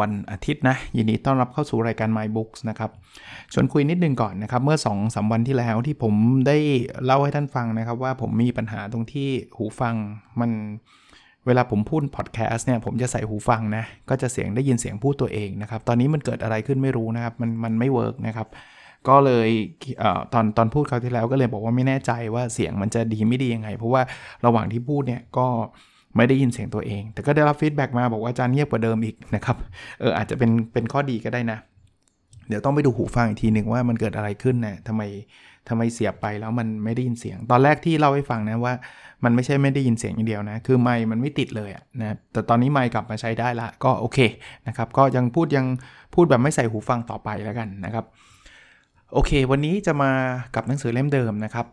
วันอาทิตย์นะ ยินดีต้อนรับเข้าสู่รายการ My Books นะครับชวนคุยนิดนึงก่อนนะครับ เมื่อ2อสวันที่แล้วที่ผมได้เล่าให้ท่านฟังนะครับ ว่าผมมีปัญหาตรงที่หูฟังมันเวลาผมพูดพอดแคสต์เนี่ยผมจะใส่หูฟังนะ ก็จะเสียงได้ยินเสียงพูดตัวเองนะครับ ตอนนี้มันเกิดอะไรขึ้นไม่รู้นะครับ มันมันไม่ work นะครับ ก็เลยเอตอนตอนพูดคราวที่แล้วก็เลยบอกว่าไม่แน่ใจว่าเสียงมันจะดีไม่ดียังไง เพราะว่าระหว่างที่พูดเนี่ยก็ ไม่ได้ยินเสียงตัวเอง แต่ก็ได้รับ feedback มาบอกว่าอาจารย์เงียบกว่าเดิมอีกนะครับเอออาจจะเป็นเป็นข้อดีก็ได้นะ เดี๋ยวต้องไปดูหูฟังอีกทีหนึ่งว่ามันเกิดอะไรขึ้นนะทำไมทำไมเสียบไปแล้วมันไม่ได้ยินเสียง ตอนแรกที่เล่าให้ฟังนะว่า มันไม่ใช่ไม่ได้ยินเสียงอย่างเดียวนะ คือไมค์มันไม่ติดเลยนะแต่ตอนนี้ไมค์กลับมาใช้ได้ละก็โอเคนะครับก็ยังพูดยังพูดแบบไม่ใส่หูฟังต่อไปแล้วกันนะครับโอเค วันนี้จะมากับหนังสือเล่มเดิมนะครับ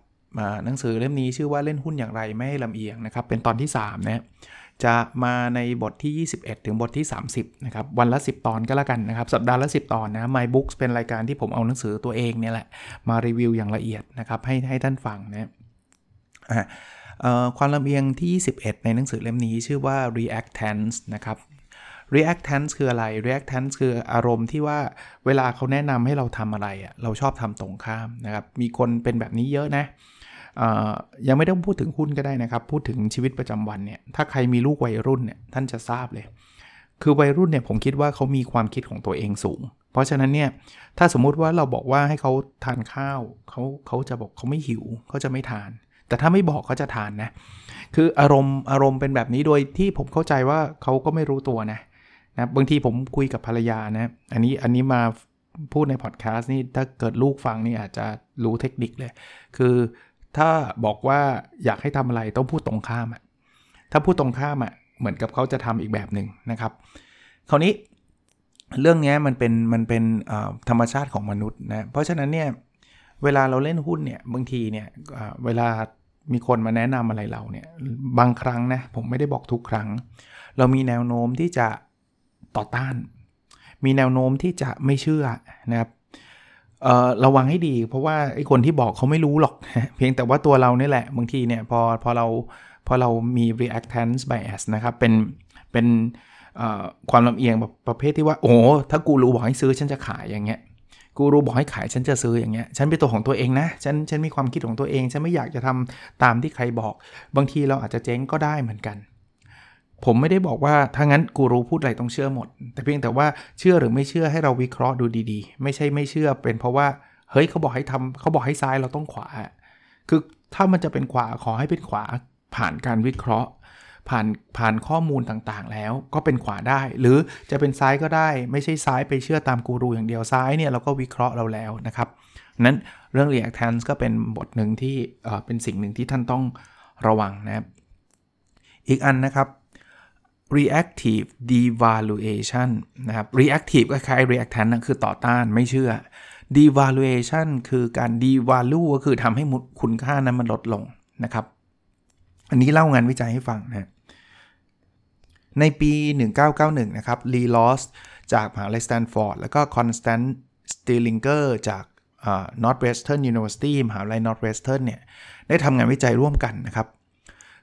หนังสือเล่มนี้ชื่อว่าเล่นหุ้นอย่างไรไม่ให้ลำเอียงนะครับ เป็นตอนที่3นะจะมาในบทที่ 21 ถึงบทที่ 30 นะครับ วันละ 10 ตอนก็แล้วกันนะครับ สัปดาห์ละ 10 ตอนนะ My Books เป็นรายการที่ผมเอาหนังสือตัวเองเนี่ยแหละ มารีวิวอย่างละเอียดนะครับ ให้ให้ท่านฟังนะความลำเอียงที่ 21 ในหนังสือเล่มนี้ชื่อว่า reactance นะครับ reactance คืออะไร reactance คืออารมณ์ที่ว่าเวลาเขาแนะนำให้เราทำอะไรอะเราชอบทำตรงข้ามนะครับ มีคนเป็นแบบนี้เยอะนะ ยังไม่ต้องพูดถึงหุ้นก็ได้นะครับ พูดถึงชีวิตประจำวันเนี่ย ถ้าใครมีลูกวัยรุ่นเนี่ยท่านจะทราบเลย คือวัยรุ่นเนี่ยผมคิดว่าเขามีความคิดของตัวเองสูง เพราะฉะนั้นเนี่ย ถ้าสมมุติว่าเราบอกว่าให้เขาทานข้าวเขาเขาจะบอกเขาไม่หิวเขาจะไม่ทาน แต่ถ้าไม่บอกเขาจะทานนะ คืออารมณ์อารมณ์เป็นแบบนี้โดยที่ผมเข้าใจว่าเขาก็ไม่รู้ตัวนะนะบางทีผมคุยกับภรรยานะ อันนี้อันนี้มาพูดในพอดแคสต์นี่ถ้าเกิดลูกฟังนี่อาจจะรู้เทคนิคเลย คือ ถ้าบอกว่าอยากให้ทำอะไรต้องพูดตรงข้ามอะถ้าพูดตรงข้ามอะเหมือนกับเขาจะทำอีกแบบหนึ่งนะครับ คราวนี้เรื่องนี้มันเป็นมันเป็นธรรมชาติของมนุษย์นะ เพราะฉะนั้นเนี่ยเวลาเราเล่นหุ้นเนี่ยบางทีเนี่ยเวลามีคนมาแนะนำอะไรเราเนี่ยบางครั้งนะผมไม่ได้บอกทุกครั้ง เรามีแนวโน้มที่จะต่อต้าน มีแนวโน้มที่จะไม่เชื่อนะครับ ระวังให้ดี เพราะว่าไอ้คนที่บอกเขาไม่รู้หรอก เพียงแต่ว่าตัวเราเนี่แหละบางทีเนี่ยพอพอเราพอเรามี reactance bias นะครับเป็นเป็นความลำเอียงแบบประเภทที่ว่า โอ้ถ้ากูรู้บอกให้ซื้อฉันจะขายอย่างเงี้ยกูรู้บอกให้ขายฉันจะซื้ออย่างเงี้ย ฉันเป็นตัวของตัวเองนะ ฉันฉันมีความคิดของตัวเอง ฉันไม่อยากจะทำตามที่ใครบอก บางทีเราอาจจะเจ๊งก็ได้เหมือนกัน ผมไม่ได้บอกว่าถ้างั้นกูรู้พูดอะไรต้องเชื่อหมด แต่เพียงแต่ว่าเชื่อหรือไม่เชื่อให้เราวิเคราะห์ดูดีๆ ไม่ใช่ไม่เชื่อเป็นเพราะว่าเฮ้ยเขาบอกให้ทำเขาบอกให้ซ้ายเราต้องขวา คือถ้ามันจะเป็นขวาขอให้เป็นขวาผ่านการวิเคราะห์ ผ่านผ่านข้อมูลต่างๆ แล้วก็เป็นขวาได้ หรือจะเป็นซ้ายก็ได้ ไม่ใช่ซ้ายไปเชื่อตามกูรูอย่างเดียวซ้ายเนี่ยเราก็วิเคราะห์เราแล้วนะครับนั้นเรื่อง reactance ก็เป็นบทหนึ่งที่เป็นสิ่งหนึ่งที่ท่านต้องระวังนะครับ อีกอันนะครับ reactive devaluation นะครับ reactive ก็คล้าย reactant นะคือต่อต้านไม่เชื่อ devaluation คือการ devalue ก็คือทำให้คุณค่านั้นมันลดลงนะครับ อันนี้เล่างานวิจัยให้ฟังนะในปี 1991 นะครับ Lee Loss จากมหาลัยสแตนฟอร์ด แล้วก็ Constant Stillinger จาก Northwestern University มหาลัย Northwestern เนี่ย ได้ทำงานวิจัยร่วมกันนะครับ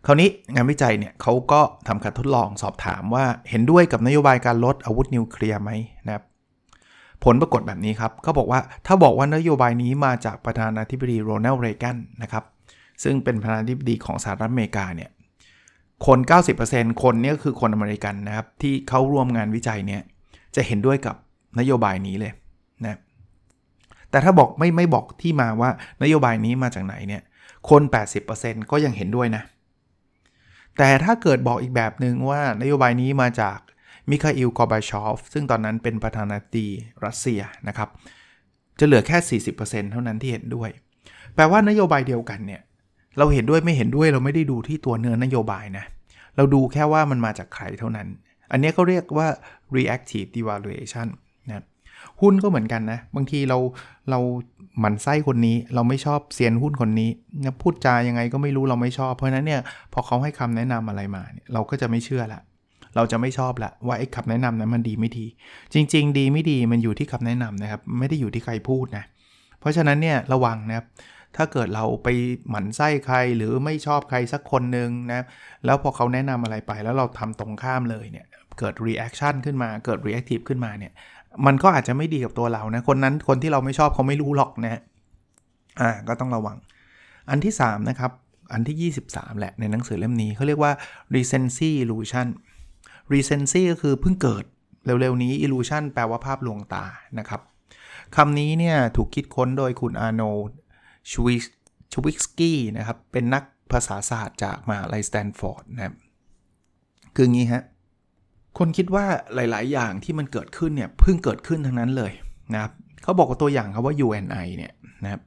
คราวนี้งานวิจัยเนี่ยเขาก็ทำการทดลองสอบถามว่าเห็นด้วยกับนโยบายการลดอาวุธนิวเคลียร์ไหมนะครับผลปรากฏแบบนี้ครับเขาบอกว่าถ้าบอกว่านโยบายนี้มาจากประธานาธิบดีโรนัลด์เรแกนนะครับซึ่งเป็นประธานาธิบดีของสหรัฐอเมริกาเนี่ยคน 90%คนนี้ก็คือคนอเมริกันนะครับ ที่เขาร่วมงานวิจัยเนี่ยจะเห็นด้วยกับนโยบายนี้เลยนะแต่ถ้าบอกไม่ไม่บอกที่มาว่านโยบายนี้มาจากไหนเนี่ยคน 80%ก็ยังเห็นด้วยนะ แต่ถ้าเกิดบอกอีกแบบหนึ่งว่านโยบายนี้มาจากมิคาอิลกอบาชอฟซึ่งตอนนั้นเป็นประธานาธิบดีรัสเซียนะครับ จะเหลือแค่ 40%เท่านั้นที่เห็นด้วย แปลว่านโยบายเดียวกันเนี่ย เราเห็นด้วยไม่เห็นด้วยเราไม่ได้ดูที่ตัวเนื้อนโยบายนะ เราดูแค่ว่ามันมาจากใครเท่านั้น อันนี้เขาเรียกว่า reactive devaluation หุ้นก็เหมือนกันนะ บางทีเราเราหมั่นไส้คนนี้ เราไม่ชอบเซียนหุ้นคนนี้นะพูดจายังไงก็ไม่รู้เราไม่ชอบ เพราะนั้นเนี่ยพอเขาให้คำแนะนำอะไรมาเนี่ยเราก็จะไม่เชื่อละเราจะไม่ชอบละว่าไอ้คำแนะนำนั้นมันดีไม่ดี จริง ๆ ดีไม่ดีมันอยู่ที่คำแนะนำนะครับ ไม่ได้อยู่ที่ใครพูดนะ เพราะฉะนั้นเนี่ยระวังนะครับ ถ้าเกิดเราไปหมั่นไส้ใครหรือไม่ชอบใครสักคนหนึ่งนะ แล้วพอเขาแนะนำอะไรไปแล้วเราทำตรงข้ามเลยเนี่ย เกิด reaction ขึ้นมา เกิด reactive ขึ้นมาเนี่ย มันก็อาจจะไม่ดีกับตัวเรานะคนนั้นคนที่เราไม่ชอบเขาไม่รู้หรอกนะอ่าก็ต้องระวัง อันที่ 3 นะครับ อันที่ 23 แหละในหนังสือเล่มนี้เขาเรียกว่า recency illusion recency ก็คือเพิ่งเกิดเร็วๆนี้ illusion แปลว่าภาพลวงตานะครับคำนี้เนี่ยถูกคิดค้นโดยคุณอาร์โนชวิชวิกสกี้นะครับเป็นนักภาษาศาสตร์จากมหาลัยสแตนฟอร์ดนะครับคืองี้ฮะ คนคิดว่าหลาย ๆ อย่างที่มันเกิดขึ้นเนี่ยเพิ่งเกิดขึ้นทั้งนั้นเลยนะครับเขาบอกว่าตัวอย่างเขาว่า UNI เนี่ยนะครับ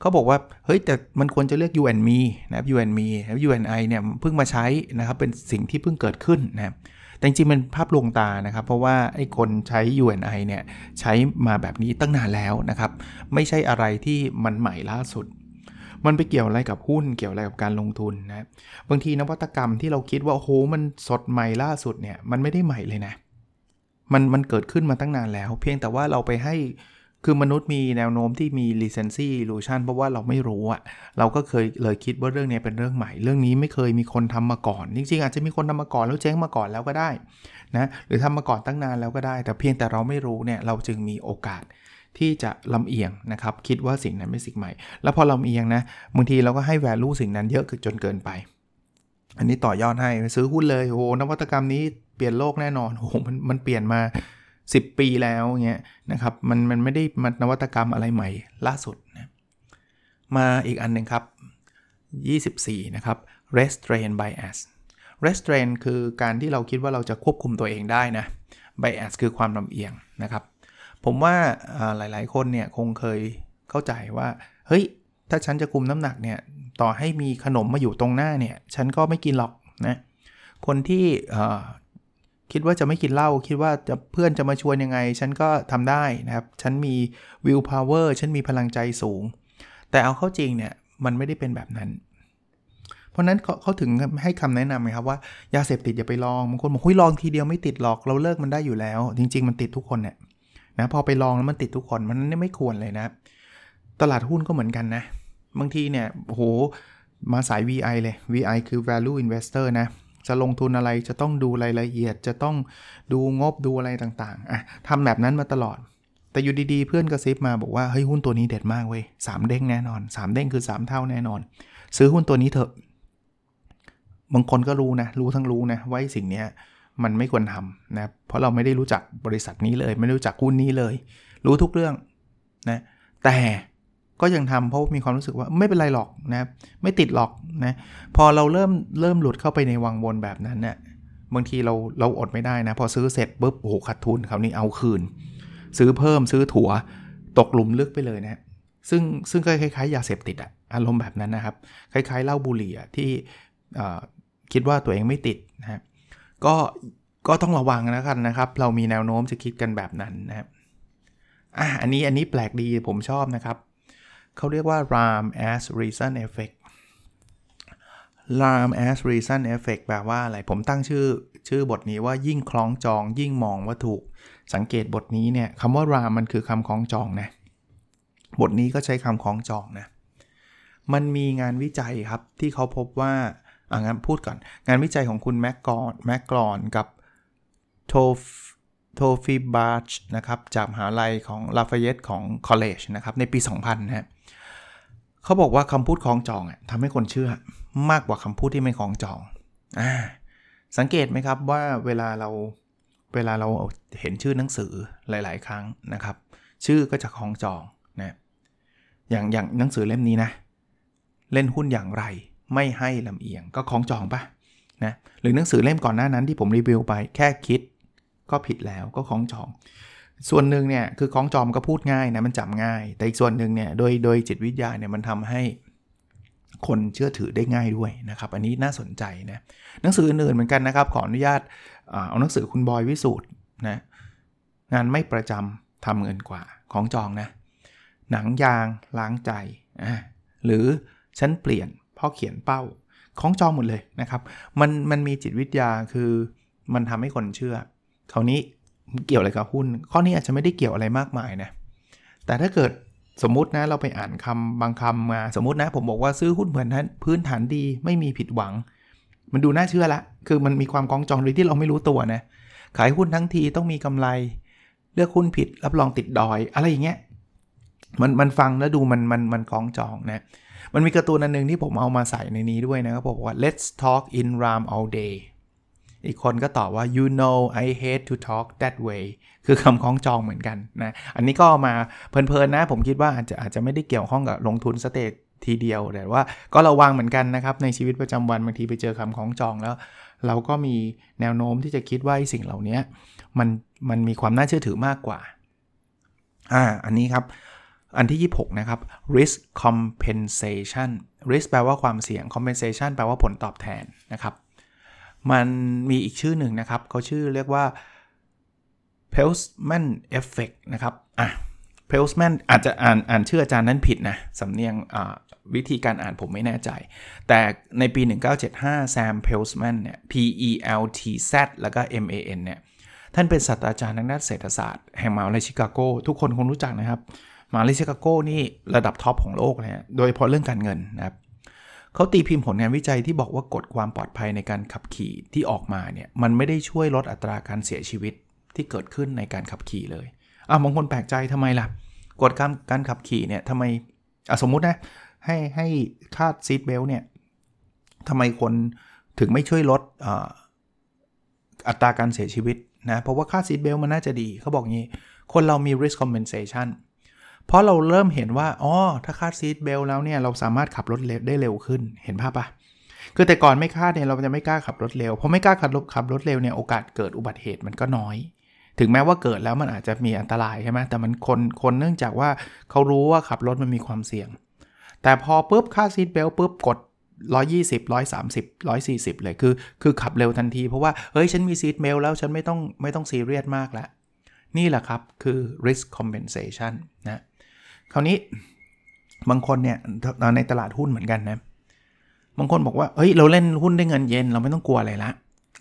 เขาบอกว่าเฮ้ยแต่มันควรจะเรียก you and me นะครับ you and me แล้ว UNI เนี่ยเพิ่งมาใช้นะครับเป็นสิ่งที่เพิ่งเกิดขึ้นนะครับแต่จริงๆมันภาพลวงตานะครับ เพราะว่าไอ้คนใช้ UNI เนี่ยใช้มาแบบนี้ตั้งนานแล้วนะครับ ไม่ใช่อะไรที่มันใหม่ล่าสุด มันไปเกี่ยวอะไรกับหุ้นเกี่ยวอะไรกับการลงทุนนะบางทีนวัตกรรมที่เราคิดว่าโอ้โหมันสดใหม่ล่าสุดเนี่ยมันไม่ได้ใหม่เลยนะ มันมันเกิดขึ้นมาตั้งนานแล้ว เพียงแต่ว่าเราไปให้คือมนุษย์มีแนวโน้มที่มี recency illusion เพราะว่าเราไม่รู้อะเราก็เคยเลยคิดว่าเรื่องนี้เป็นเรื่องใหม่ เรื่องนี้ไม่เคยมีคนทำมาก่อน จริงๆ อาจจะมีคนทำมาก่อนแล้วเจ๊งมาก่อนแล้วก็ได้นะหรือทำมาก่อนตั้งนานแล้วก็ได้ แต่เพียงแต่เราไม่รู้เนี่ยเราจึงมีโอกาส ที่จะลำเอียงนะครับ คิดว่าสิ่งนั้นไม่สิ่งใหม่ แล้วพอลำเอียงนะบางทีเราก็ให้ value สิ่งนั้นเยอะจนเกินไป อันนี้ต่อยอดให้ซื้อหุ้นเลยโอ้นวัตกรรมนี้เปลี่ยนโลกแน่นอนโอ้มันมันเปลี่ยนมา 10 ปีแล้วเงี้ยนะครับมันมันไม่ได้มันนวัตกรรมอะไรใหม่ล่าสุดนะมาอีกอันหนึ่งครับ 24 นะครับ restraint bias restraint คือการที่เราคิดว่าเราจะควบคุมตัวเองได้นะ bias คือความลำเอียงนะครับ ผมว่าหลาย ๆ คนเนี่ยคงเคยเข้าใจว่าเฮ้ยถ้าฉันจะคุมน้ำหนักเนี่ยต่อให้มีขนมมาอยู่ตรงหน้าเนี่ยฉันก็ไม่กินหรอกนะคนที่คิดว่าจะไม่กินเหล้าคิดว่าจะเพื่อนจะมาชวนยังไง ฉันก็ทำได้นะครับ ฉันมี will power ฉันมีพลังใจสูง แต่เอาเข้าจริงเนี่ยมันไม่ได้เป็นแบบนั้น เพราะนั้นเขาถึงให้คำแนะนำไงครับว่ายาเสพติดอย่าไปลองบางคนบอกคุยลองทีเดียวไม่ติดหรอกเราเลิกมันได้อยู่แล้ว จริง ๆ มันติดทุกคนเนี่ย นะพอไปลองแล้วมันติดทุกคนมันไม่ควรเลยนะ ตลาดหุ้นก็เหมือนกันนะ บางทีเนี่ยโหมาสาย VI เลย VI คือ value investor นะ จะลงทุนอะไรจะต้องดูรายละเอียด จะต้องดูงบดูอะไรต่างๆอะทำแบบนั้นมาตลอด แต่อยู่ดีๆ เพื่อนกระซิบมาบอกว่า เฮ้ย หุ้นตัวนี้เด็ดมากเว้ยสามเด้งแน่นอน 3 เด้งคือ 3 เท่าแน่นอน ซื้อหุ้นตัวนี้เถอะ บางคนก็รู้นะ รู้ทั้งรู้นะว่าสิ่งเนี้ย มันไม่ควรทำนะเพราะเราไม่ได้รู้จักบริษัทนี้เลย ไม่รู้จักหุ้นนี้เลย รู้ทุกเรื่องนะแต่ก็ยังทำเพราะมีความรู้สึกว่าไม่เป็นไรหรอกนะไม่ติดหรอกนะพอเราเริ่มเริ่มหลุดเข้าไปในวังวนแบบนั้นเนี่ยบางทีเราเราอดไม่ได้นะ พอซื้อเสร็จปุ๊บโอ้โหขาดทุนคราวนี้เอาคืน ซื้อเพิ่มซื้อถั่วตกหลุมลึกไปเลยนะซึ่งซึ่งก็คล้ายๆยาเสพติดอะอารมณ์แบบนั้นนะครับ คล้ายๆเหล้าบุหรี่ที่คิดว่าตัวเองไม่ติดนะ ก็ก็ต้องระวังนะกันนะครับ เรามีแนวโน้มจะคิดกันแบบนั้นนะครับอะอันนี้อันนี้แปลกดีผมชอบนะครับ เขาเรียกว่า RAM as reason effect RAM as reason effect แปลว่าอะไร ผมตั้งชื่อชื่อบทนี้ว่ายิ่งคล้องจอง ยิ่งมองว่าถูก สังเกตบทนี้เนี่ยคำว่า rhyme มันคือคำคล้องจองนะ บทนี้ก็ใช้คำคล้องจองนะ มันมีงานวิจัยครับที่เขาพบว่า อ่างั้นพูดก่อน งานวิจัยของคุณ McGlone McGlone กับ To Tofighbakhsh นะครับ จากมหาลัยของ Lafayette ของ College นะครับ ในปี 2000นะเขาบอกว่าคำพูดคล้องจองทำให้คนเชื่อมากกว่าคำพูดที่ไม่คล้องจองอสังเกตไหมครับว่าเวลาเราเวลาเราเห็นชื่อหนังสือหลาย ๆ ครั้งนะครับ ชื่อก็จะคล้องจองนะอย่างอย่างหนังสือเล่มนี้นะ เล่นหุ้นอย่างไร ไม่ให้ลำเอียงก็คล้องจองปะนะหรือหนังสือเล่มก่อนหน้านั้นที่ผมรีวิวไปแค่คิด ก็ผิดแล้วก็คล้องจอง ส่วนหนึ่งเนี่ยคือคล้องจอมก็พูดง่ายนะมันจำง่าย แต่อีกส่วนหนึ่งเนี่ยโดยโดยจิตวิทยาเนี่ยมันทำให้คนเชื่อถือได้ง่ายด้วยนะครับ อันนี้น่าสนใจนะหนังสืออื่นๆเหมือนกันนะครับ ขออนุญาตเอาหนังสือคุณบอยวิสูตรนะงานไม่ประจำทำเงินกว่าของจองนะหนังยางล้างใจหรือฉันเปลี่ยน พราะเขียนเป้าของจองหมดเลยนะครับ มันมันมีจิตวิทยาคือมันทำให้คนเชื่อคราวนี้เกี่ยวอะไรกับหุ้น ข้อนี้อาจจะไม่ได้เกี่ยวอะไรมากมายนะแต่ถ้าเกิดสมมุตินะเราไปอ่านคำบางคำมาสมมตินะผมบอกว่าซื้อหุ้นเหมือนนั้นพื้นฐานดีไม่มีผิดหวัง มันดูน่าเชื่อละ คือมันมีความกองจองโดยที่เราไม่รู้ตัวนะขายหุ้นทั้งทีต้องมีกำไร เลือกหุ้นผิดรับรองติดดอย อะไรอย่างเงี้ยมันมันฟังแล้วดูมันมันมันกองจองนะ มันมีการ์ตูนอันนึงที่ผมเอามาใส่ในนี้ด้วยนะครับบอกว่า let's talk in ram all day อีกคนก็ตอบว่า you know I hate to talk that way คือคำคล้องจองเหมือนกันนะ อันนี้ก็มาเพลินๆนะ ผมคิดว่าอาจจะอาจจะไม่ได้เกี่ยวข้องกับลงทุนสเตททีเดียว แต่ว่าก็ระวังเหมือนกันนะครับ ในชีวิตประจำวันบางทีไปเจอคำคล้องจองแล้ว เราก็มีแนวโน้มที่จะคิดว่าสิ่งเหล่านี้มันมันมีความน่าเชื่อถือมากกว่า อ่า อันนี้ครับ อันที่ 26 นะครับ risk compensation risk แปลว่าความเสี่ยง compensation แปลว่าผลตอบแทนนะครับ มันมีอีกชื่อหนึ่งนะครับ เขาชื่อเรียกว่า Peltzman Effect นะครับ อะ Peltzman อาจจะอ่านอ่านชื่ออาจารย์นั้นผิดนะ สำเนียงวิธีการอ่านผมไม่แน่ใจ แต่ในปี 1975 Sam Peltzman เนี่ย P E L T Z แล้วก็ M A N เนี่ย ท่านเป็นศาสตราจารย์ทางด้านเศรษฐศาสตร์แห่งมหาวิทยาลัยชิคาโก ทุกคนคงรู้จักนะครับ มหาวิทยาลัยชิคาโกนี่ระดับ top ของโลกเลยโดยเฉพาะเรื่องการเงินนะครับเขาตีพิมพ์ผลงานวิจัยที่บอกว่ากฎความปลอดภัยในการขับขี่ที่ออกมาเนี่ยมันไม่ได้ช่วยลดอัตราการเสียชีวิตที่เกิดขึ้นในการขับขี่เลยอะบางคนแปลกใจทำไมล่ะ กฎการการขับขี่เนี่ยทำไมอะสมมุตินะให้ให้คาดซีทเบลเนี่ยทำไมคนถึงไม่ช่วยลดอัตราการเสียชีวิตนะเพราะว่าค่าซีทเบลมันน่าจะดีเขาบอกงี้ คนเรามี risk compensation เพราะเราเริ่มเห็นว่าอ๋อถ้าคาด seat belt แล้วเนี่ยเราสามารถขับรถเร็วได้เร็วขึ้นเห็นภาพปะคือแต่ก่อนไม่คาดเนี่ยเราจะไม่กล้าขับรถเร็วเพราะไม่กล้าขับรถขับรถเร็วเนี่ยโอกาสเกิดอุบัติเหตุมันก็น้อย ถึงแม้ว่าเกิดแล้วมันอาจจะมีอันตรายใช่ไหมแต่มันคนคนเนื่องจากว่าเขารู้ว่าขับรถมันมีความเสี่ยง แต่พอปุ๊บคาด seat belt ปุ๊บกด120 130 140 เลยคือ คือขับเร็วทันทีเพราะว่า เฮ้ย ฉันมี seat belt แล้วฉันไม่ต้องไม่ต้องซีเรียสมากแล้ว นี่แหละครับ คือ risk compensation นะ คราวนี้บางคนเนี่ยในตลาดหุ้นเหมือนกันนะ บางคนบอกว่าเฮ้ยเราเล่นหุ้นได้เงินเย็นเราไม่ต้องกลัวอะไรละ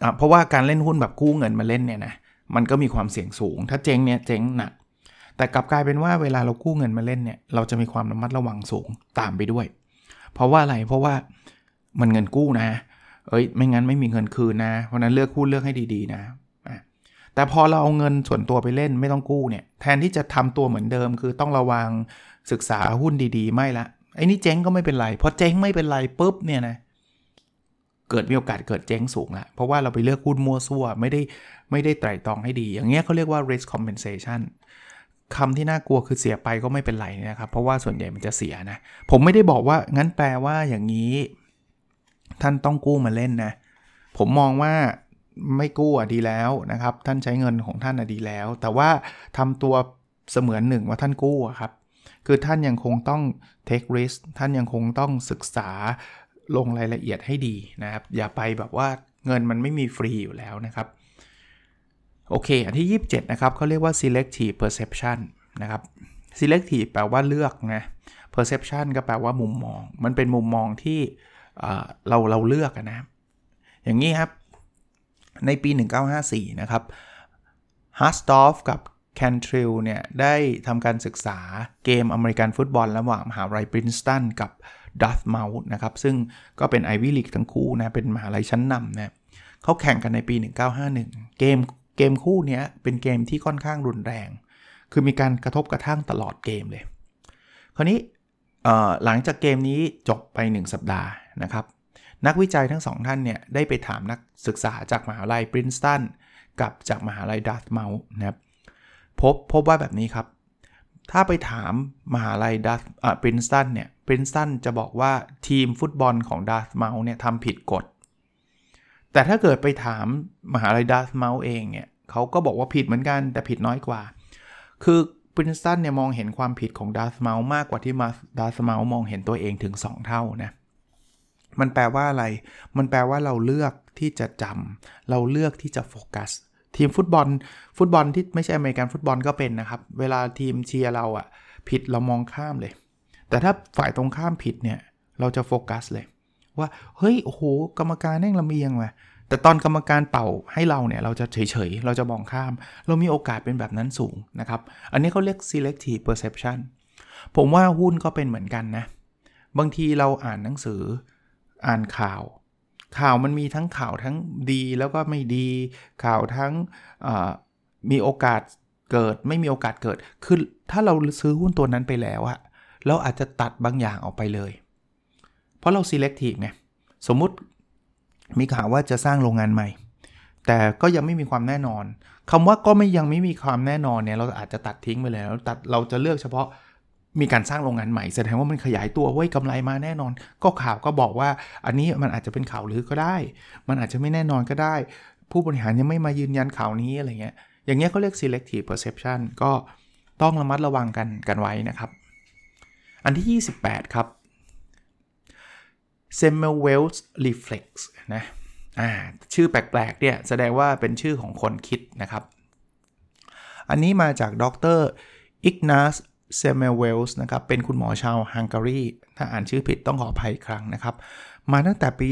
อะเพราะว่าการเล่นหุ้นแบบกู้เงินมาเล่นเนี่ยนะมันก็มีความเสี่ยงสูง ถ้าเจ๊งเนี่ยเจ๊งหนัก แต่กลับกลายเป็นว่าเวลาเรากู้เงินมาเล่นเนี่ยเราจะมีความระมัดระวังสูงตามไปด้วย เพราะว่าอะไรเพราะว่ามันเงินกู้นะ เอ้ยไม่งั้นไม่มีเงินคืนนะ เพราะนั้นเลือกหุ้นเลือกให้ดีๆนะ แต่พอเราเอาเงินส่วนตัวไปเล่นไม่ต้องกู้เนี่ยแทนที่จะทำตัวเหมือนเดิม คือต้องระวังศึกษาหุ้นดีๆ ไม่ละไอ้นี่เจ๊งก็ไม่เป็นไรพอเจ๊งไม่เป็นไรปุ๊บเนี่ยนะเกิดมีโอกาสเกิดเจ๊งสูงละเพราะว่าเราไปเลือกหุ้นมั่วซั่วไม่ได้ไม่ได้ไตร่ตรองให้ดี อย่างเงี้ยเขาเรียกว่า risk compensation คำที่น่ากลัวคือเสียไปก็ไม่เป็นไรนะครับ เพราะว่าส่วนใหญ่มันจะเสียนะ ผมไม่ได้บอกว่างั้นแปลว่าอย่างนี้ ท่านต้องกู้มาเล่นนะ ผมมองว่า ไม่กู้อะดีแล้วนะครับ ท่านใช้เงินของท่านอะดีแล้ว แต่ว่าทำตัวเสมือนหนึ่งว่าท่านกู้ครับ คือท่านยังคงต้อง take risk ท่านยังคงต้องศึกษาลงรายละเอียดให้ดีนะครับ อย่าไปแบบว่าเงินมันไม่มีฟรีอยู่แล้วนะครับโอเค อันที่ 27 นะครับเขาเรียกว่า selective perception นะครับ selective แปลว่าเลือกนะ perception ก็แปลว่ามุมมอง มันเป็นมุมมองที่เราเราเลือกนะ อย่างนี้ครับ ในปี 1954 นะครับ Hastorf กับ Cantril เนี่ย ได้ทำการศึกษาเกมอเมริกันฟุตบอล ระหว่างมหาวิทยาลัยปรินสตันกับ Dartmouth นะครับ ซึ่งก็เป็น Ivy League ทั้งคู่นะ เป็นมหาลัยชั้นนำนะเขาแข่งกันในปี 1951 เกมเกมคู่นี้เป็นเกมที่ค่อนข้างรุนแรง คือมีการกระทบกระทั่งตลอดเกมเลย คราวนี้หลังจากเกมนี้จบไป 1 สัปดาห์นะครับ นักวิจัยทั้งสองท่านเนี่ยได้ไปถามนักศึกษาจากมหาลัยปรินสตันกับจากมหาลัย Dartmouth นะครับพบพบว่าแบบนี้ครับ ถ้าไปถามมหาลัย Dart Princeton เนี่ยปรินสตันจะบอกว่าทีมฟุตบอลของ Dartmouth เนี่ยทำผิดกฎ แต่ถ้าเกิดไปถามมหาลัย Dartmouth เองเนี่ยเขาก็บอกว่าผิดเหมือนกันแต่ผิดน้อยกว่า คือปรินสตันเนี่ยมองเห็นความผิดของ Dartmouth มากกว่าที่มา Dartmouth มองเห็นตัวเองถึง 2 เท่านะ มันแปลว่าอะไร มันแปลว่าเราเลือกที่จะจำเราเลือกที่จะโฟกัส ทีมฟุตบอล ฟุตบอลที่ไม่ใช่อเมริกันฟุตบอลก็เป็นนะครับ เวลาทีมเชียร์เราอะผิดเรามองข้ามเลย แต่ถ้าฝ่ายตรงข้ามผิดเนี่ย เราจะโฟกัสเลย ว่า เฮ้ย โอ้โห กรรมการแน่งลำเอียงว่ะแต่ตอนกรรมการเป่าให้เราเนี่ย เราจะเฉยๆ เราจะมองข้าม เรามีโอกาสเป็นแบบนั้นสูงนะครับ อันนี้เขาเรียก selective perception ผมว่าหุ้นก็เป็นเหมือนกันนะ บางทีเราอ่านหนังสือ อ่านข่าว ข่าวมันมีทั้งข่าวทั้งดีแล้วก็ไม่ดี ข่าวทั้งมีโอกาสเกิดไม่มีโอกาสเกิด คือถ้าเราซื้อหุ้นตัวนั้นไปแล้วอะเราอาจจะตัดบางอย่างออกไปเลย เพราะเรา selective ไง สมมุติมีข่าวว่าจะสร้างโรงงานใหม่ แต่ก็ยังไม่มีความแน่นอนคำว่าก็ไม่ยังไม่มีความแน่นอนเนี่ย เราอาจจะตัดทิ้งไปเลยแล้วตัดเราจะเลือกเฉพาะ มีการสร้างโรงงานใหม่แสดงว่ามันขยายตัวเว้ยกำไรมาแน่นอน ก็ข่าวก็บอกว่าอันนี้มันอาจจะเป็นข่าวลือก็ได้ มันอาจจะไม่แน่นอนก็ได้ ผู้บริหารยังไม่มายืนยันข่าวนี้อะไรเงี้ยอย่างเงี้ยเขาเรียก selective perception ก็ต้องระมัดระวังกันกันไว้นะครับ อันที่ 28 ครับ Semmelweis reflex นะอ่าชื่อแปลกๆเนี่ยแสดงว่าเป็นชื่อของคนคิดนะครับ อันนี้มาจากดร Ignaz Semmelweis นะครับ เป็นคุณหมอชาวฮังการี ถ้าอ่านชื่อผิดต้องขออภัยอีกครั้งนะครับ มาตั้งแต่ปี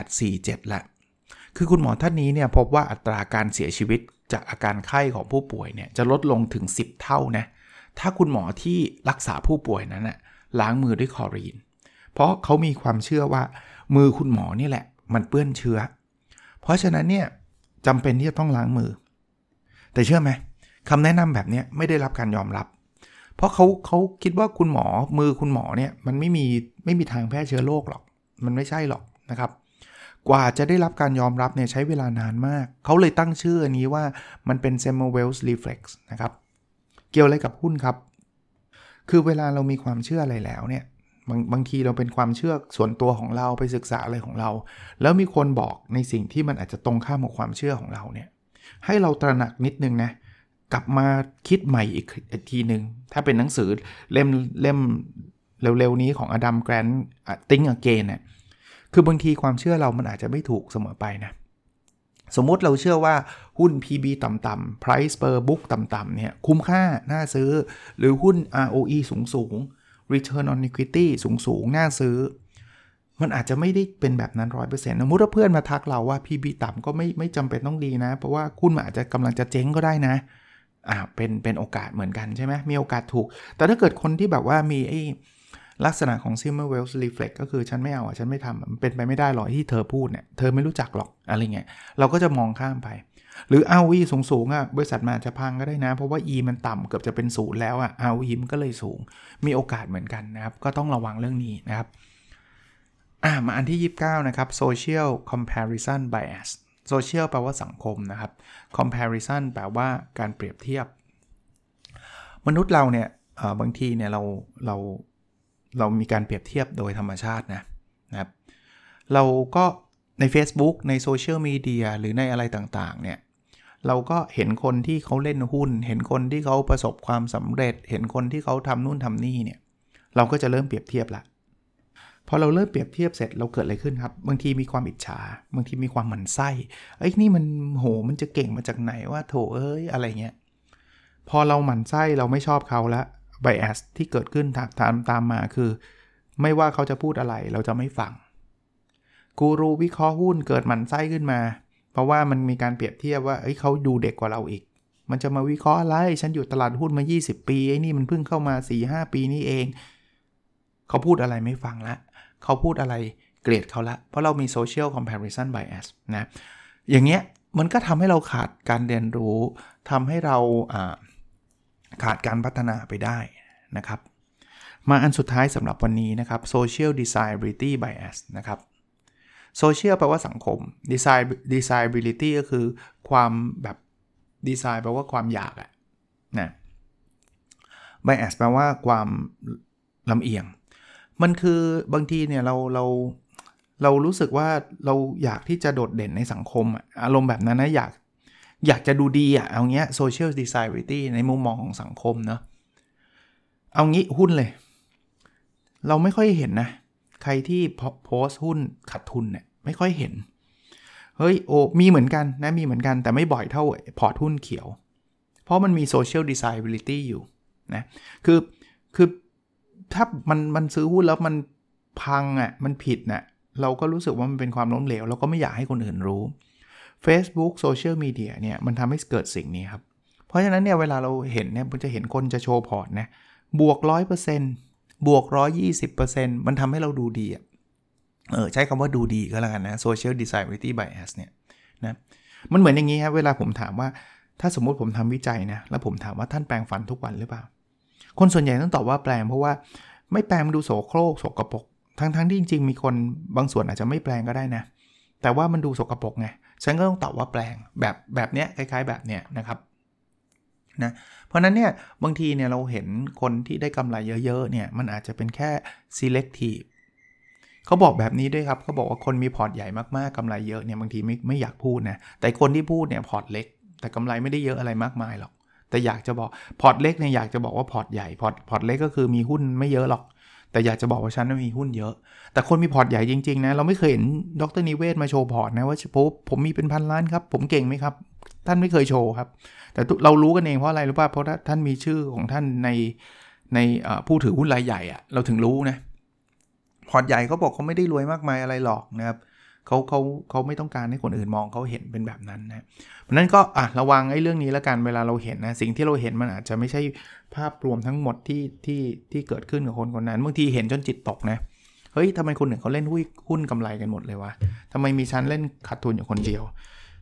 1847แหละ คือคุณหมอท่านนี้เนี่ยพบว่าอัตราการเสียชีวิตจากอาการไข้ของผู้ป่วยเนี่ยจะลดลงถึง 10 เท่านะ ถ้าคุณหมอที่รักษาผู้ป่วยนั้นนะล้างมือด้วยคลอรีน เพราะเขามีความเชื่อว่า มือคุณหมอนี่แหละ มันเปื้อนเชื้อ เพราะฉะนั้นเนี่ยจำเป็นที่จะต้องล้างมือ แต่เชื่อไหมคำแนะนำแบบนี้ไม่ได้รับการยอมรับ เพราะเขาเขาคิดว่าคุณหมอมือคุณหมอเนี่ยมันไม่มีไม่มีทางแพร่เชื้อโรคหรอก มันไม่ใช่หรอกนะครับ กว่าจะได้รับการยอมรับเนี่ยใช้เวลานานมาก เขาเลยตั้งชื่ออันนี้ว่ามันเป็น Semmelweis reflex นะครับ เกี่ยวอะไรกับหุ้นครับ คือเวลาเรามีความเชื่ออะไรแล้วเนี่ยบางบางทีเราเป็นความเชื่อส่วนตัวของเราไปศึกษาอะไรของเรา แล้วมีคนบอกในสิ่งที่มันอาจจะตรงข้ามกับความเชื่อของเราเนี่ยให้เราตระหนักนิดนึงนะ กลับมาคิดใหม่อีกทีหนึ่งถ้าเป็นหนังสือเล่มเล่มเร็วๆนี้ของอดัมแกรนต์ Think Again เนี่ยคือบางทีความเชื่อเรามันอาจจะไม่ถูกเสมอไปนะ สมมติเราเชื่อว่าหุ้น PB ต่ำๆ Price per book ต่ำๆเนี่ยคุ้มค่า น่าซื้อ หรือหุ้น ROE สูงๆ Return on Equity สูงๆ น่าซื้อ มันอาจจะไม่ได้เป็นแบบนั้น 100%สมมติว่าเพื่อนมาทักเราว่า PB ต่ำก็ไม่ไม่จำเป็นต้องดีนะ เพราะว่าหุ้นมันอาจจะกำลังจะเจ๊งก็ได้นะ อ่าเป็นเป็นโอกาสเหมือนกันใช่ไหมมีโอกาสถูก แต่ถ้าเกิดคนที่แบบว่ามีไอ้ลักษณะของ s i m m e r w e l l s reflex ก็คือฉันไม่เอาอะ ฉันไม่ทำมันเป็นไปไม่ได้หรอกที่เธอพูดเนี่ย เธอไม่รู้จักหรอกอะไรเงี้ยเราก็จะมองข้ามไป หรือ ROE สูงสูงอะบริษัทมาจะพังก็ได้นะ เพราะว่า E มันต่ำเกือบจะเป็นศูนย์แล้วอะ ROE มันก็เลยสูง มีโอกาสเหมือนกันนะครับ ก็ต้องระวังเรื่องนี้นะครับอ่ามาอันที่ 29 นะครับ social comparison bias โซเชียลแปลว่าสังคมนะครับ comparison แปลว่าการเปรียบเทียบ มนุษย์เราเนี่ยบางทีเนี่ยเราเราเรามีการเปรียบเทียบโดยธรรมชาตินะนะครับ เราก็ใน Facebook ในโซเชียลมีเดียหรือในอะไรต่างๆเนี่ยเราก็เห็นคนที่เขาเล่นหุ้น เห็นคนที่เขาประสบความสำเร็จ เห็นคนที่เขาทำนู่นทำนี่เนี่ย เราก็จะเริ่มเปรียบเทียบละ พอเราเริ่มเปรียบเทียบเสร็จเราเกิดอะไรขึ้นครับ บางทีมีความอิจฉา บางทีมีความหมั่นไส้ไอ้นี่มันโหมันจะเก่งมาจากไหนว่าโถเอ้ยอะไรเงี้ยพอเราหมั่นไส้เราไม่ชอบเขาแล้วไบแอสที่เกิดขึ้นตามตามตามมาคือ ไม่ว่าเขาจะพูดอะไรเราจะไม่ฟังกูรูวิเคราะห์หุ้นเกิดหมั่นไส้ขึ้นมา เพราะว่ามันมีการเปรียบเทียบว่าเอ้ยเขาดูเด็กกว่าเราอีก มันจะมาวิเคราะห์อะไร ฉันอยู่ตลาดหุ้นมา 20 ปีไอ้นี่มันเพิ่งเข้ามา 4-5 ปีนี่เอง เขาพูดอะไรไม่ฟังละ เขาพูดอะไรเกลียดเขาละ เพราะเรามี social comparison bias นะ อย่างเงี้ยมันก็ทำให้เราขาดการเรียนรู้ทำให้เราขาดการพัฒนาไปได้นะครับ มาอันสุดท้ายสำหรับวันนี้นะครับ social desirability bias นะครับ social แปลว่าสังคม desire desirability ก็คือความแบบ desire แปลว่าความอยากอะนะ bias แปลว่าความลำเอียง มันคือบางทีเนี่ยเราเราเรารู้สึกว่าเราอยากที่จะโดดเด่นในสังคมอารมณ์แบบนั้นนะอยากอยากจะดูดีอะเอาเงี้ย social desirability ในมุมมองของสังคมเนาะเอางี้หุ้นเลย เราไม่ค่อยเห็นนะ ใครที่โพสต์หุ้นขาดทุนเนี่ยไม่ค่อยเห็น เฮ้ยโอ้มีเหมือนกันนะมีเหมือนกันแต่ไม่บ่อยเท่าพอร์ตหุ้นเขียว เพราะมันมี social desirability อยู่นะคือคือ ถ้ามันมันซื้อหุ้นแล้วมันพังอะ่ะมันผิดนะ่ะเราก็รู้สึกว่ามันเป็นความล้มเหลวเราก็ไม่อยากให้คนอื่นรู้ Facebook โซเชียลมีเดียเนี่ยมันทำให้เกิดสิ่งนี้ครับ เพราะฉะนั้นเนี่ยเวลาเราเห็นเนี่ยมันจะเห็นคนจะโชว์พอร์ตนะบวก 100%บวก 120%มันทำให้เราดูดีอะเออใช้คำว่าดูดีก็แล้วกันนะ social desirability bias เนี่ยนะมันเหมือนอย่างนี้ครับเวลาผมถามว่าถ้าสมมุติผมทำวิจัยนะแล้วผมถามว่าท่านแปลงฟันทุกวันหรือเปล่า คนส่วนใหญ่ต้องตอบว่าแปลง เพราะว่าไม่แปลงมันดูโสโครกโสกปรกทั้งๆทที่จริง ๆ มีคนบางส่วนอาจจะไม่แปลงก็ได้นะ แต่ว่ามันดูสกปรกไงฉันก็ต้องตอบว่าแปลงแบบแบบเนี้ยคล้าย ๆ แบบเนี้ยนะครับนะเพราะนั้นเนี่ยบางทีเนี่ยเราเห็นคนที่ได้กำไรเยอะๆเนี่ยมันอาจจะเป็นแค่ selective เขาบอกแบบนี้ด้วยครับเขาบอกว่าคนมีพอร์ตใหญ่มากๆกำไรเยอะเนี่ยบางทีไม่ไม่อยากพูดนะแต่คนที่พูดเนี่ยพอร์ตเล็ก แต่กำไรไม่ได้เยอะอะไรมากมายหรอก แต่อยากจะบอกพอร์ตเล็กเนี่ยอยากจะบอกว่าพอร์ตใหญ่พอร์ตพอร์ตเล็กก็คือมีหุ้นไม่เยอะหรอก แต่อยากจะบอกว่าฉันมีหุ้นเยอะ แต่คนมีพอร์ตใหญ่จริงๆนะเราไม่เคยเห็นดร.นิเวศน์มาโชว์พอร์ตนะว่าผมผมมีเป็นพันล้านครับผมเก่งไหมครับท่านไม่เคยโชว์ครับ แต่เรารู้กันเองเพราะอะไรรู้ป่ะเพราะท่านมีชื่อของท่านในในผู้ถือหุ้นรายใหญ่อะเราถึงรู้นะพอร์ตใหญ่เขาบอกเขาไม่ได้รวยมากมายอะไรหรอกนะครับ เขาเขาเขาไม่ต้องการให้คนอื่นมองเขาเห็นเป็นแบบนั้นนะเพราะนั้นก็อะระวังไอ้เรื่องนี้แล้วกันเวลาเราเห็นนะสิ่งที่เราเห็นมันอาจจะไม่ใช่ภาพรวมทั้งหมดที่ที่ที่เกิดขึ้นกับคนคนนั้นบางทีเห็นจนจิตตกนะเฮ้ยทำไมคนหนึ่งเขาเล่นหุ้นหุ้นกำไรกันหมดเลยวะทำไมมีชั้นเล่นขาดทุนอยู่คนเดียว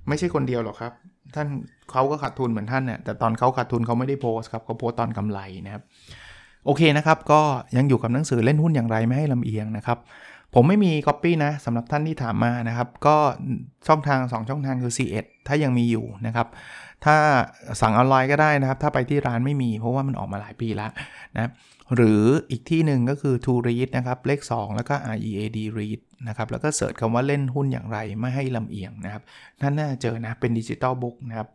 ไม่ใช่คนเดียวหรอกครับ ท่านเขาก็ขาดทุนเหมือนท่านเนี่ยแต่ตอนเขาขาดทุนเขาไม่ได้โพสครับเขาโพสตอนกำไรนะครับโอเคนะครับ ก็ยังอยู่กับหนังสือเล่นหุ้นอย่างไรไม่ให้ลำเอียงนะครับ ผมไม่มีก๊อปปี้นะสำหรับท่านที่ถามมานะครับ ก็ช่องทาง 2 ช่องทางคือ C1 ถ้ายังมีอยู่นะครับ ถ้าสั่งออนไลน์ก็ได้นะครับ ถ้าไปที่ร้านไม่มี เพราะว่ามันออกมาหลายปีแล้วนะหรืออีกที่หนึ่งก็คือ To Read นะครับ เลข 2 แล้วก็ READ Read นะครับ แล้วก็เสิร์ชคำว่าเล่นหุ้นอย่างไรไม่ให้ลำเอียงนะครับนั่นน่าเจอนะเป็นดิจิตอลบุ๊กนะครับ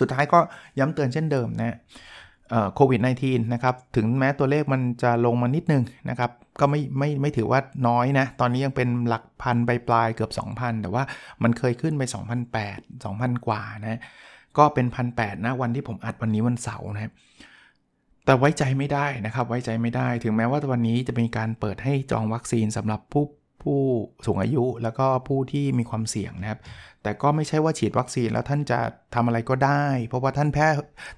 สุดท้ายก็ย้ำเตือนเช่นเดิมนะ โควิด -19 นะครับ ถึงแม้ตัวเลขมันจะลงมานิดนึงนะครับ ก็ไม่ไม่ไม่ถือว่าน้อยนะ ตอนนี้ยังเป็นหลักพันไปปลายเกือบ 2,000 แต่ว่ามันเคยขึ้นไป 2,008 2,000 กว่านะ ก็เป็น 1,800นะวันที่ผมอัดวันนี้วันเสาร์นะแต่ไว้ใจไม่ได้นะครับ ไว้ใจไม่ได้ ถึงแม้ว่าวันนี้จะมีการเปิดให้จองวัคซีนสำหรับผู้ ผู้สูงอายุแล้วก็ผู้ที่มีความเสี่ยงนะครับ แต่ก็ไม่ใช่ว่าฉีดวัคซีนแล้วท่านจะทำอะไรก็ได้ เพราะว่าท่านแพ้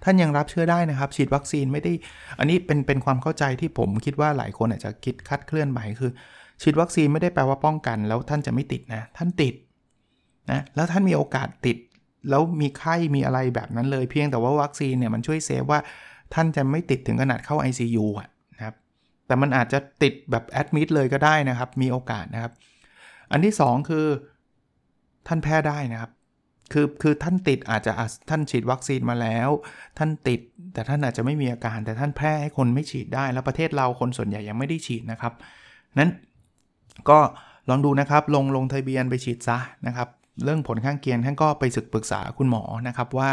ท่านยังรับเชื้อได้นะครับ ฉีดวัคซีนไม่ได้ อันนี้เป็นเป็นความเข้าใจที่ผมคิดว่าหลายคนอาจจะคิดคัดเคลื่อนไปคือ ฉีดวัคซีนไม่ได้แปลว่าป้องกัน แล้วท่านจะไม่ติดนะ ท่านติดนะแล้วท่านมีโอกาสติด แล้วมีไข้มีอะไรแบบนั้นเลยเพียงแต่ว่าวัคซีนเนี่ยมันช่วยเซฟว่าท่านจะไม่ติดถึงขนาดเข้า ICU อะ แต่มันอาจจะติดแบบแอดมิดเลยก็ได้นะครับ มีโอกาสนะครับ อันที่ 2 คือท่านแพ้ได้นะครับคือคือท่านติดอาจจะท่านฉีดวัคซีนมาแล้ว ท่านติดแต่ท่านอาจจะไม่มีอาการ แต่ท่านแพร่ให้คนไม่ฉีดได้ แล้วประเทศเราคนส่วนใหญ่ยังไม่ได้ฉีดนะครับนั้นก็ลองดูนะครับลงลงทะเบียนไปฉีดซะนะครับ เรื่องผลข้างเคียงท่านก็ไปศึกปรึกษาคุณหมอนะครับว่า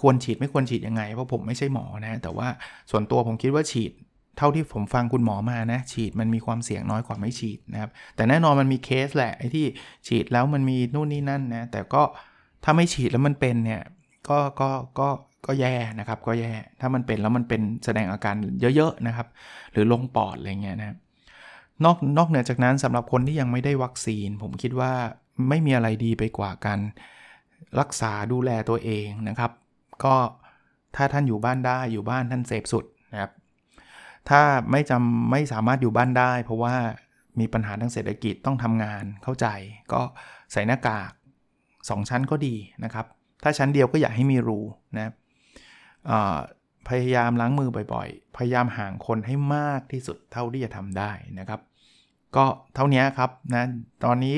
ควรฉีดไม่ควรฉีดยังไง เพราะผมไม่ใช่หมอนะแต่ว่าส่วนตัวผมคิดว่าฉีด เท่าที่ผมฟังคุณหมอมานะ ฉีดมันมีความเสี่ยงน้อยกว่าไม่ฉีดนะครับ แต่แน่นอนมันมีเคสแหละไอ้ที่ฉีดแล้วมันมีนู่นนี่นั่นนะ แต่ก็ถ้าไม่ฉีดแล้วมันเป็นเนี่ยก็ก็ก็ก็แย่นะครับ ก็แย่ ถ้ามันเป็นแล้วมันเป็นแสดงอาการเยอะๆนะครับ หรือลงปอดอะไรเงี้ยนะนอกนอกเหนือจากนั้นสำหรับคนที่ยังไม่ได้วัคซีน ผมคิดว่าไม่มีอะไรดีไปกว่าการรักษาดูแลตัวเองนะครับ ก็ถ้าท่านอยู่บ้านได้อยู่บ้านท่านเซฟสุดนะครับ ถ้าไม่จำไม่สามารถอยู่บ้านได้ เพราะว่ามีปัญหาทางเศรษฐกิจต้องทำงานเข้าใจ ก็ใส่หน้ากาก 2 ชั้นก็ดีนะครับ ถ้าชั้นเดียวก็อย่าให้มีรูนะพยายามล้างมือบ่อยๆ พยายามห่างคนให้มากที่สุดเท่าที่จะทำได้นะครับ ก็เท่านี้ครับนะตอนนี้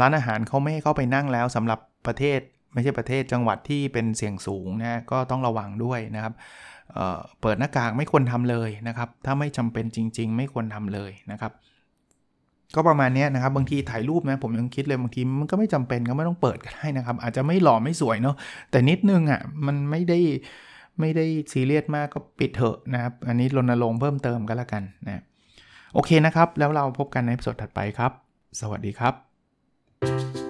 ร้านอาหารเขาไม่ให้เข้าไปนั่งแล้วสำหรับประเทศ ไม่ใช่ประเทศจังหวัดที่เป็นเสี่ยงสูงนะก็ต้องระวังด้วยนะครับเเปิดหน้ากากไม่ควรทำเลยนะครับ ถ้าไม่จำเป็นจริง ๆ ไม่ควรทำเลยนะครับก็ประมาณนี้นะครับบางทีถ่ายรูปนะผมยังคิดเลยบางทีมันก็ไม่จำเป็นก็ไม่ต้องเปิดก็ได้นะครับ อาจจะไม่หล่อไม่สวยเนาะแต่นิดนึงอะ่ะมันไม่ได้ไม่ได้ซีเรียสมากก็ปิดเถอะนะครับ อันนี้รณรงค์เพิ่มเติมก็แล้วกันนะโอเคนะครับ แล้วเราพบกันในสดถัดไปครับ สวัสดีครับ